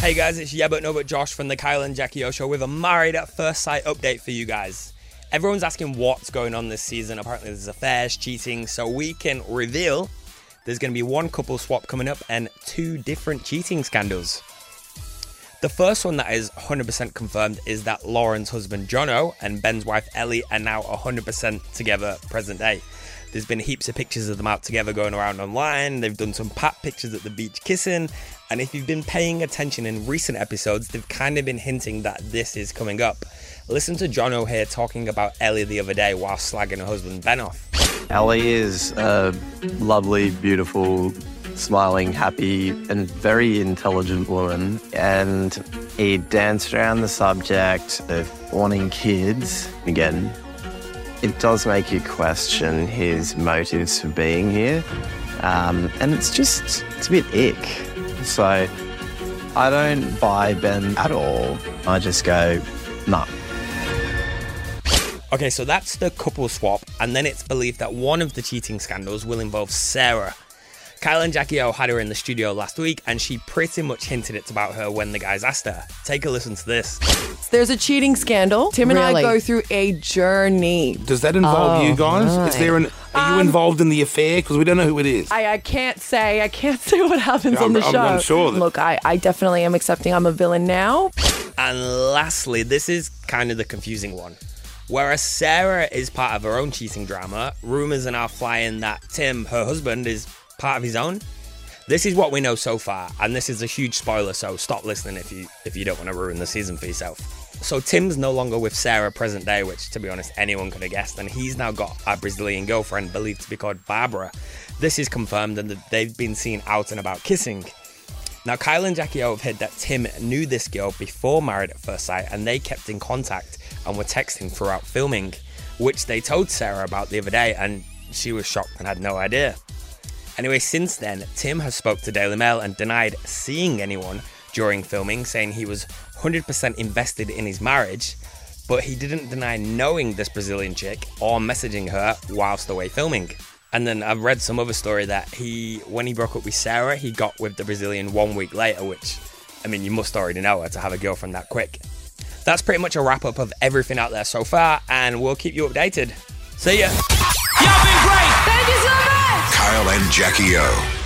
Hey guys, it's Yeah But No But Josh from the Kyle and Jackie O Show with a Married at First Sight update for you guys. Everyone's asking what's going on this season. Apparently, there's affairs, cheating, so we can reveal there's going to be one couple swap coming up and two different cheating scandals. The first one that is 100% confirmed is that Lauren's husband Jono and Ben's wife Ellie are now 100% together present day. There's been heaps of pictures of them out together going around online. They've done some pat pictures at the beach kissing. And if you've been paying attention in recent episodes, they've kind of been hinting that this is coming up. Listen to Jono here talking about Ellie the other day while slagging her husband Ben off. Ellie is a lovely, beautiful, smiling, happy, and very intelligent woman. And he danced around the subject of wanting kids. Again, it does make you question his motives for being here. Um, and it's just, it's a bit ick. So I don't buy Ben at all. I just go, nah. Okay, so that's the couple swap, and then it's believed that one of the cheating scandals will involve Sarah. Kyle and Jackie O had her in the studio last week, and she pretty much hinted it's about her when the guys asked her. Take a listen to this. There's a cheating scandal. Tim and Really? I go through a journey. Does that involve Oh, you guys? Is there an? Are you um, involved in the affair? Because we don't know who it is. I, I can't say I can't say what happens Yeah, on the I'm- show. I'm- I'm sure that- Look, I, I definitely am accepting I'm a villain now. And lastly, this is kind of the confusing one. Whereas Sarah is part of her own cheating drama, rumours are now flying that Tim, her husband, is part of his own. This is what we know so far, and this is a huge spoiler, so stop listening if you if you don't want to ruin the season for yourself. So Tim's no longer with Sarah present day, which to be honest anyone could have guessed, and he's now got a Brazilian girlfriend believed to be called Barbara. This is confirmed and they've been seen out and about kissing. Now, Kyle and Jackie O have heard that Tim knew this girl before Married at First Sight and they kept in contact and were texting throughout filming, which they told Sarah about the other day and she was shocked and had no idea. Anyway, since then, Tim has spoke to Daily Mail and denied seeing anyone during filming, saying he was 100% invested in his marriage, but he didn't deny knowing this Brazilian chick or messaging her whilst away filming. And then I've read some other story that he, when he broke up with Sarah, he got with the Brazilian one week later, which, I mean, you must already know her to have a girlfriend that quick. That's pretty much a wrap up of everything out there so far, and we'll keep you updated. See ya! Kyle and Jackie O.